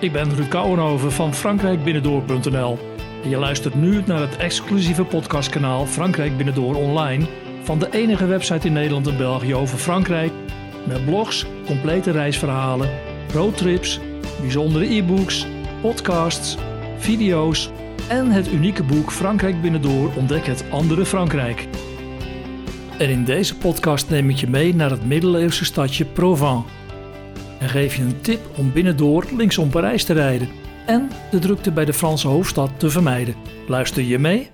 Ik ben Ruud Kouwenhoven van frankrijkbinnendoor.nl. En je luistert nu naar het exclusieve podcastkanaal Frankrijk Binnendoor Online van de enige website in Nederland en België over Frankrijk met blogs, complete reisverhalen, roadtrips, bijzondere e-books, podcasts, video's en het unieke boek Frankrijk Binnendoor ontdek het andere Frankrijk. En in deze podcast neem ik je mee naar het middeleeuwse stadje Provence en geef je een tip om binnendoor linksom Parijs te rijden en de drukte bij de Franse hoofdstad te vermijden. Luister je mee?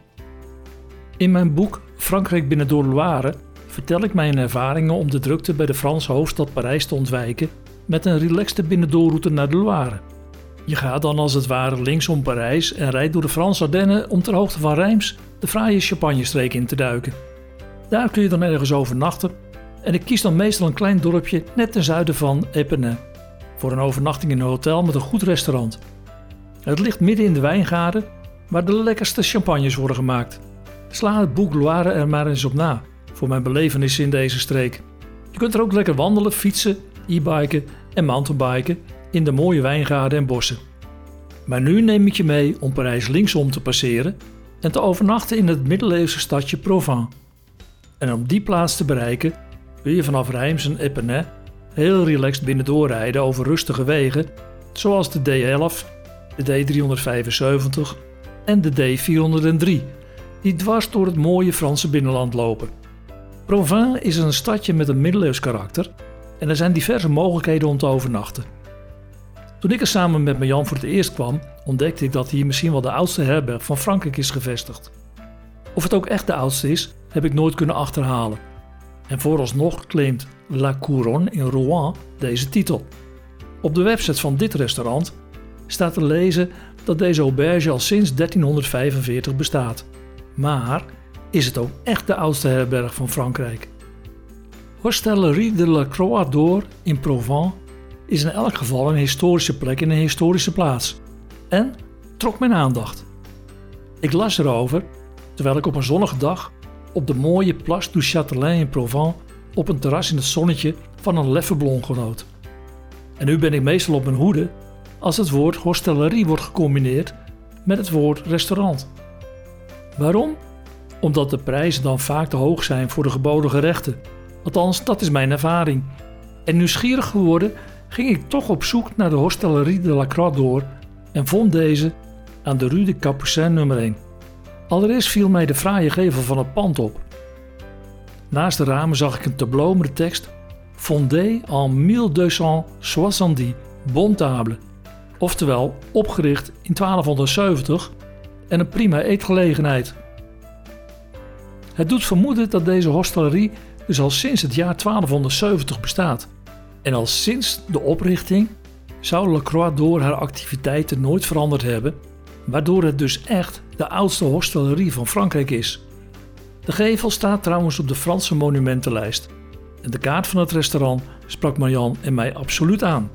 In mijn boek Frankrijk binnendoor Loire vertel ik mijn ervaringen om de drukte bij de Franse hoofdstad Parijs te ontwijken met een relaxte binnendoorroute naar de Loire. Je gaat dan als het ware linksom Parijs en rijdt door de Franse Ardennen om ter hoogte van Reims de fraaie Champagne-streek in te duiken. Daar kun je dan ergens overnachten en ik kies dan meestal een klein dorpje net ten zuiden van Epernay voor een overnachting in een hotel met een goed restaurant. Het ligt midden in de wijngaarden waar de lekkerste champagnes worden gemaakt. Sla het boek Loire er maar eens op na voor mijn belevenissen in deze streek. Je kunt er ook lekker wandelen, fietsen, e-biken en mountainbiken in de mooie wijngaarden en bossen. Maar nu neem ik je mee om Parijs linksom te passeren en te overnachten in het middeleeuwse stadje Provence. En om die plaats te bereiken kun je vanaf Reims en Epernay heel relaxed binnendoor rijden over rustige wegen zoals de D11, de D375 en de D403 die dwars door het mooie Franse binnenland lopen. Provins is een stadje met een middeleeuws karakter en er zijn diverse mogelijkheden om te overnachten. Toen ik er samen met Marjan voor het eerst kwam, ontdekte ik dat hier misschien wel de oudste herberg van Frankrijk is gevestigd. Of het ook echt de oudste is, heb ik nooit kunnen achterhalen. En vooralsnog claimt La Couronne in Rouen deze titel. Op de website van dit restaurant staat te lezen dat deze auberge al sinds 1345 bestaat. Maar is het ook echt de oudste herberg van Frankrijk? Hostellerie de la Croix d'Or in Provence is in elk geval een historische plek in een historische plaats en trok mijn aandacht. Ik las erover terwijl ik op een zonnige dag op de mooie Place du Châtelain in Provence op een terras in het zonnetje van een leffe genoot. En nu ben ik meestal op mijn hoede als het woord hostellerie wordt gecombineerd met het woord restaurant. Waarom? Omdat de prijzen dan vaak te hoog zijn voor de geboden gerechten. Althans, dat is mijn ervaring. En nieuwsgierig geworden ging ik toch op zoek naar de Hostellerie de la Croix d'Or en vond deze aan de Rue de Capucin nummer 1. Allereerst viel mij de fraaie gevel van het pand op. Naast de ramen zag ik een tableau met de tekst Fondé en 1270 Bontable, oftewel opgericht in 1270 en een prima eetgelegenheid. Het doet vermoeden dat deze hostellerie dus al sinds het jaar 1270 bestaat. En al sinds de oprichting zou La Croix door haar activiteiten nooit veranderd hebben, waardoor het dus echt de oudste hostellerie van Frankrijk is. De gevel staat trouwens op de Franse monumentenlijst. En de kaart van het restaurant sprak Marjan en mij absoluut aan.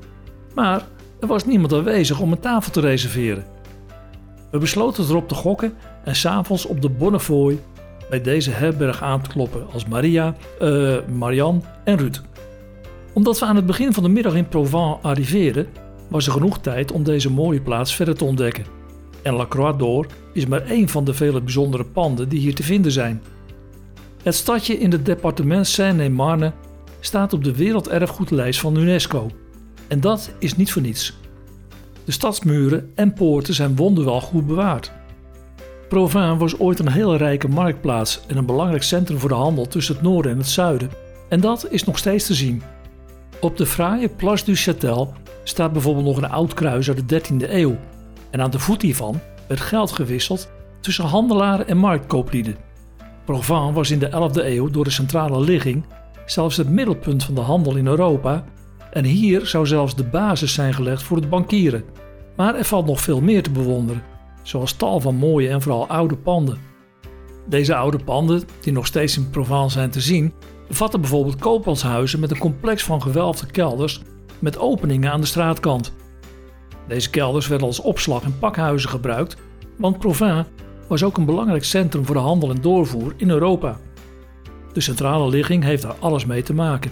Maar er was niemand aanwezig om een tafel te reserveren. We besloten erop te gokken en s'avonds op de Bonnefoy bij deze herberg aan te kloppen als Maria, uh, Marianne en Ruud. Omdat we aan het begin van de middag in Provence arriveerden, was er genoeg tijd om deze mooie plaats verder te ontdekken. En La Croix d'Or is maar één van de vele bijzondere panden die hier te vinden zijn. Het stadje in het departement Seine-et-Marne staat op de werelderfgoedlijst van UNESCO. En dat is niet voor niets. De stadsmuren en poorten zijn wonderwel goed bewaard. Provins was ooit een heel rijke marktplaats en een belangrijk centrum voor de handel tussen het noorden en het zuiden. En dat is nog steeds te zien. Op de fraaie Place du Châtel staat bijvoorbeeld nog een oud kruis uit de 13e eeuw. En aan de voet hiervan werd geld gewisseld tussen handelaren en marktkooplieden. Provence was in de 11e eeuw door de centrale ligging zelfs het middelpunt van de handel in Europa en hier zou zelfs de basis zijn gelegd voor het bankieren. Maar er valt nog veel meer te bewonderen, zoals tal van mooie en vooral oude panden. Deze oude panden, die nog steeds in Provence zijn te zien, bevatten bijvoorbeeld koopmanshuizen met een complex van gewelfde kelders met openingen aan de straatkant. Deze kelders werden als opslag- en pakhuizen gebruikt, want Provence was ook een belangrijk centrum voor de handel en doorvoer in Europa. De centrale ligging heeft daar alles mee te maken.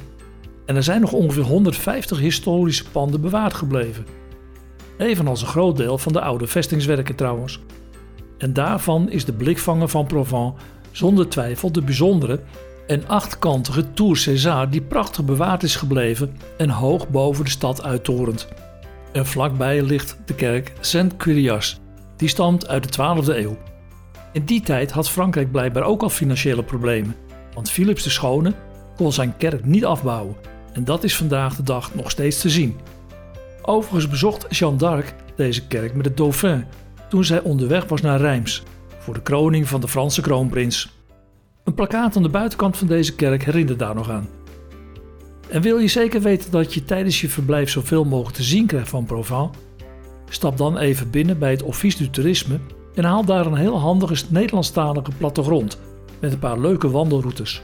En er zijn nog ongeveer 150 historische panden bewaard gebleven. evenals een groot deel van de oude vestingswerken trouwens. En daarvan is de blikvanger van Provence zonder twijfel de bijzondere en achtkantige Tour César die prachtig bewaard is gebleven en hoog boven de stad uittorent. En vlakbij ligt de kerk Saint-Quirias, die stamt uit de 12e eeuw. In die tijd had Frankrijk blijkbaar ook al financiële problemen, want Philips de Schone kon zijn kerk niet afbouwen en dat is vandaag de dag nog steeds te zien. Overigens bezocht Jeanne d'Arc deze kerk met de Dauphin toen zij onderweg was naar Reims voor de kroning van de Franse kroonprins. Een plakkaat aan de buitenkant van deze kerk herinnert daar nog aan. En wil je zeker weten dat je tijdens je verblijf zoveel mogelijk te zien krijgt van Provence? Stap dan even binnen bij het Office du Tourisme en haal daar een heel handige Nederlandstalige plattegrond met een paar leuke wandelroutes.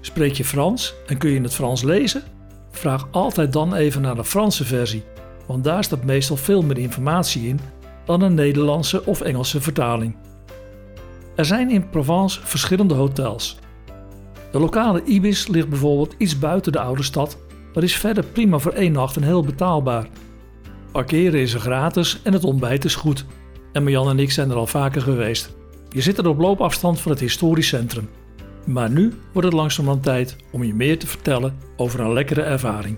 Spreek je Frans en kun je het Frans lezen? Vraag altijd dan even naar de Franse versie, want daar staat meestal veel meer informatie in dan een Nederlandse of Engelse vertaling. Er zijn in Provence verschillende hotels. De lokale Ibis ligt bijvoorbeeld iets buiten de oude stad, maar is verder prima voor één nacht en heel betaalbaar. Parkeren is er gratis en het ontbijt is goed. En Marjan en ik zijn er al vaker geweest. Je zit er op loopafstand van het historisch centrum. Maar nu wordt het langzamerhand tijd om je meer te vertellen over een lekkere ervaring.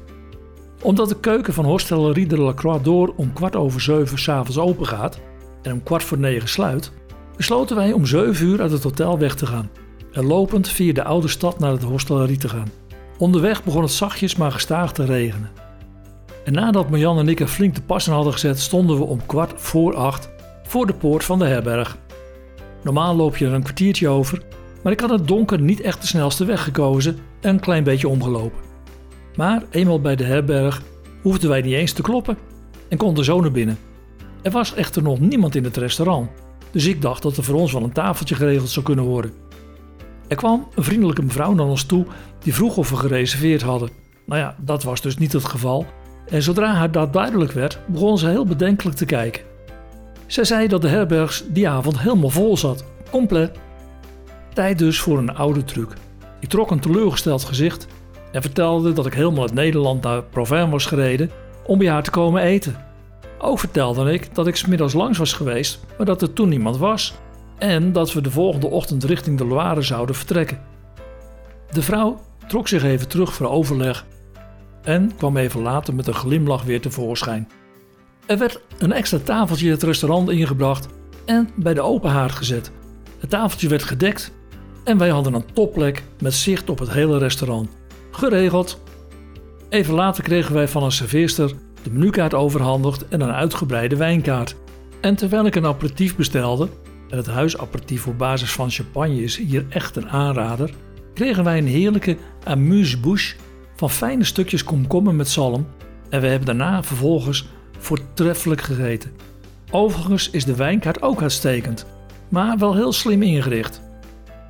Omdat de keuken van Hostellerie de la Croix om kwart over zeven s'avonds open gaat en om kwart voor negen sluit, besloten wij om 7 uur uit het hotel weg te gaan en lopend via de oude stad naar het Hostellerie te gaan. Onderweg begon het zachtjes maar gestaag te regenen. En nadat Marjan en ik er flink te passen hadden gezet, stonden we om kwart voor acht voor de poort van de herberg. Normaal loop je er een kwartiertje over, maar ik had het donker niet echt de snelste weg gekozen en een klein beetje omgelopen. Maar eenmaal bij de herberg hoefden wij niet eens te kloppen en konden zo naar binnen. Er was echter nog niemand in het restaurant, dus ik dacht dat er voor ons wel een tafeltje geregeld zou kunnen worden. Er kwam een vriendelijke mevrouw naar ons toe die vroeg of we gereserveerd hadden. Nou ja, dat was dus niet het geval. En zodra haar dat duidelijk werd, begon ze heel bedenkelijk te kijken. Zij zei dat de herbergs die avond helemaal vol zat, compleet. Tijd dus voor een oude truc. Ik trok een teleurgesteld gezicht en vertelde dat ik helemaal uit Nederland naar Provence was gereden om bij haar te komen eten. Ook vertelde ik dat ik smiddags langs was geweest, maar dat er toen niemand was en dat we de volgende ochtend richting de Loire zouden vertrekken. De vrouw trok zich even terug voor overleg en kwam even later met een glimlach weer tevoorschijn. Er werd een extra tafeltje het restaurant ingebracht en bij de open haard gezet. Het tafeltje werd gedekt en wij hadden een topplek met zicht op het hele restaurant. Geregeld. Even later kregen wij van een serveerster de menukaart overhandigd en een uitgebreide wijnkaart. En terwijl ik een aperitief bestelde, en het huisaperitief op basis van champagne is hier echt een aanrader, kregen wij een heerlijke amuse-bouche van fijne stukjes komkommer met zalm en we hebben daarna vervolgens voortreffelijk gegeten. Overigens is de wijnkaart ook uitstekend, maar wel heel slim ingericht.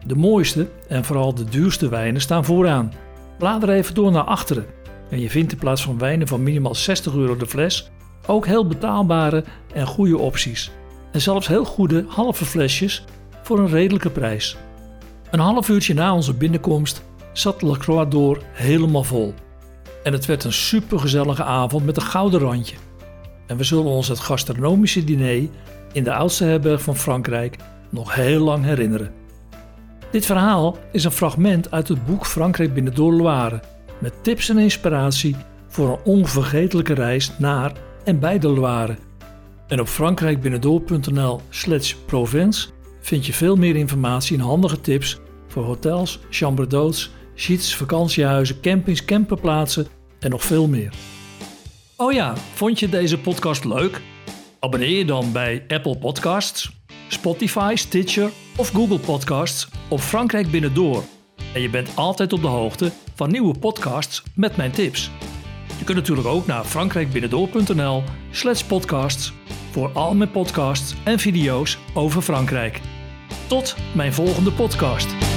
De mooiste en vooral de duurste wijnen staan vooraan. Blader even door naar achteren en je vindt in plaats van wijnen van minimaal 60 euro de fles ook heel betaalbare en goede opties. En zelfs heel goede halve flesjes voor een redelijke prijs. Een half uurtje na onze binnenkomst zat La Croix door helemaal vol. En het werd een supergezellige avond met een gouden randje. En we zullen ons het gastronomische diner in de oudste herberg van Frankrijk nog heel lang herinneren. Dit verhaal is een fragment uit het boek Frankrijk binnen door Loire, met tips en inspiratie voor een onvergetelijke reis naar en bij de Loire. En op frankrijkbinnendoor.nl slash Provence vind je veel meer informatie en handige tips voor hotels, chambre d'hôtes, gîtes, vakantiehuizen, campings, camperplaatsen en nog veel meer. Oh ja, vond je deze podcast leuk? Abonneer je dan bij Apple Podcasts, Spotify, Stitcher of Google Podcasts op Frankrijk Binnendoor. En je bent altijd op de hoogte van nieuwe podcasts met mijn tips. Je kunt natuurlijk ook naar frankrijkbinnendoor.nl slash podcasts voor al mijn podcasts en video's over Frankrijk. Tot mijn volgende podcast.